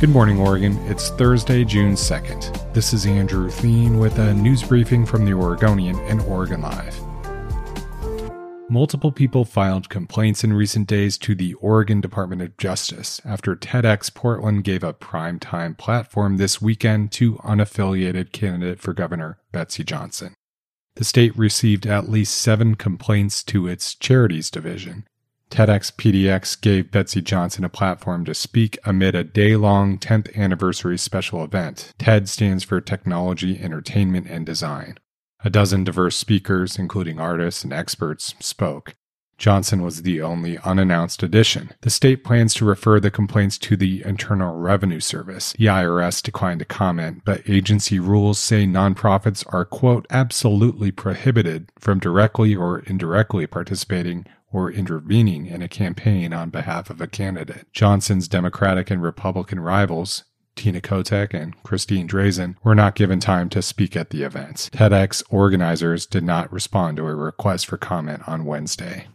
Good morning, Oregon. It's Thursday, June 2nd. This is Andrew Theen with a news briefing from the Oregonian and Oregon Live. Multiple people filed complaints in recent days to the Oregon Department of Justice after TEDx Portland gave a primetime platform this weekend to unaffiliated candidate for governor Betsy Johnson. The state received at least seven complaints to its charities division. TEDx PDX gave Betsy Johnson a platform to speak amid a day long 10th anniversary special event. TED stands for Technology, Entertainment, and Design. A dozen diverse speakers, including artists and experts, spoke. Johnson was the only unannounced addition. The state plans to refer the complaints to the Internal Revenue Service. The IRS declined to comment, but agency rules say nonprofits are, quote, absolutely prohibited from directly or indirectly participating or intervening in a campaign on behalf of a candidate. Johnson's Democratic and Republican rivals, Tina Kotek and Christine Drazan were not given time to speak at the events. TEDx organizers did not respond to a request for comment on Wednesday.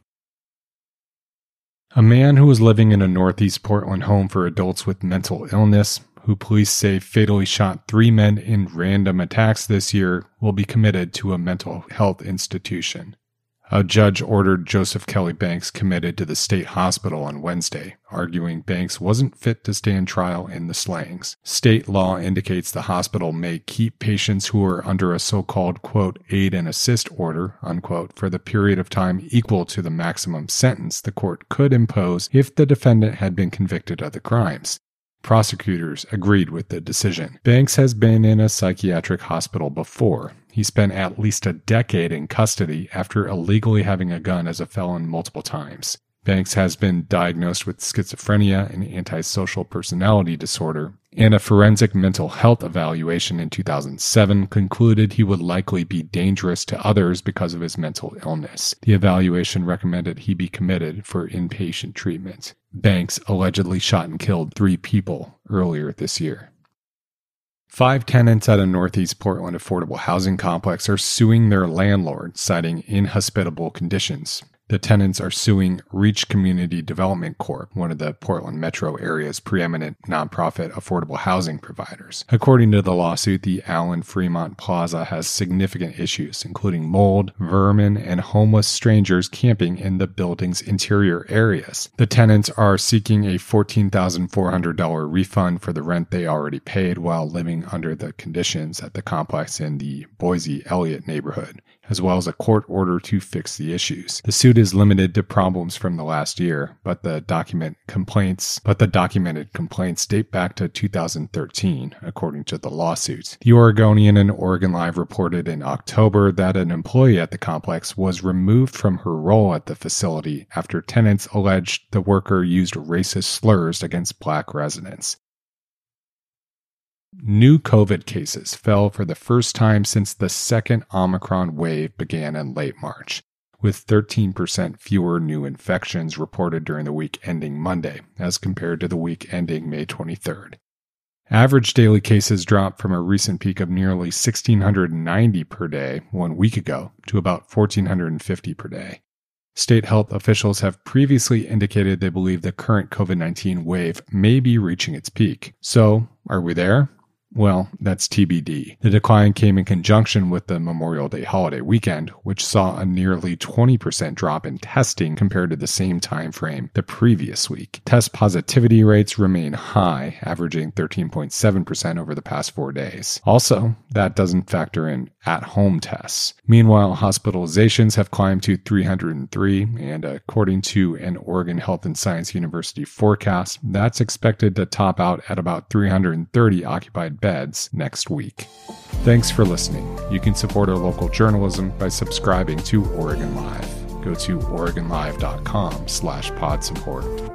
A man who was living in a Northeast Portland home for adults with mental illness, who police say fatally shot three men in random attacks this year, will be committed to a mental health institution. A judge ordered Joseph Kelly Banks committed to the state hospital on Wednesday, arguing Banks wasn't fit to stand trial in the slayings. State law indicates the hospital may keep patients who are under a so-called quote aid and assist order unquote for the period of time equal to the maximum sentence the court could impose if the defendant had been convicted of the crimes. Prosecutors agreed with the decision. Banks has been in a psychiatric hospital before. He spent at least a decade in custody after illegally having a gun as a felon multiple times. Banks has been diagnosed with schizophrenia and antisocial personality disorder, and a forensic mental health evaluation in 2007 concluded he would likely be dangerous to others because of his mental illness. The evaluation recommended he be committed for inpatient treatment. Banks allegedly shot and killed three people earlier this year. Five tenants at a Northeast Portland affordable housing complex are suing their landlord, citing inhospitable conditions. The tenants are suing Reach Community Development Corp., one of the Portland metro area's preeminent nonprofit affordable housing providers. According to the lawsuit, the Allen Fremont Plaza has significant issues, including mold, vermin, and homeless strangers camping in the building's interior areas. The tenants are seeking a $14,400 refund for the rent they already paid while living under the conditions at the complex in the Boise Eliot neighborhood as well as a court order to fix the issues. The suit is limited to problems from the last year, but the document complaints, but the documented complaints date back to 2013, according to the lawsuit. The Oregonian and Oregon Live reported in October that an employee at the complex was removed from her role at the facility after tenants alleged the worker used racist slurs against black residents. New COVID cases fell for the first time since the second Omicron wave began in late March, with 13% fewer new infections reported during the week ending Monday as compared to the week ending May 23rd. Average daily cases dropped from a recent peak of nearly 1,690 per day one week ago to about 1,450 per day. State health officials have previously indicated they believe the current COVID 19 wave may be reaching its peak. So, are we there? Well, that's TBD. The decline came in conjunction with the Memorial Day holiday weekend, which saw a nearly 20% drop in testing compared to the same time frame the previous week. Test positivity rates remain high, averaging 13.7% over the past 4 days. Also, that doesn't factor in at-home tests. Meanwhile, hospitalizations have climbed to 303, and according to an Oregon Health and Science University forecast, that's expected to top out at about 330 occupied beds next week. Thanks for listening. You can support our local journalism by subscribing to Oregon Live. Go to OregonLive.com slash pod support.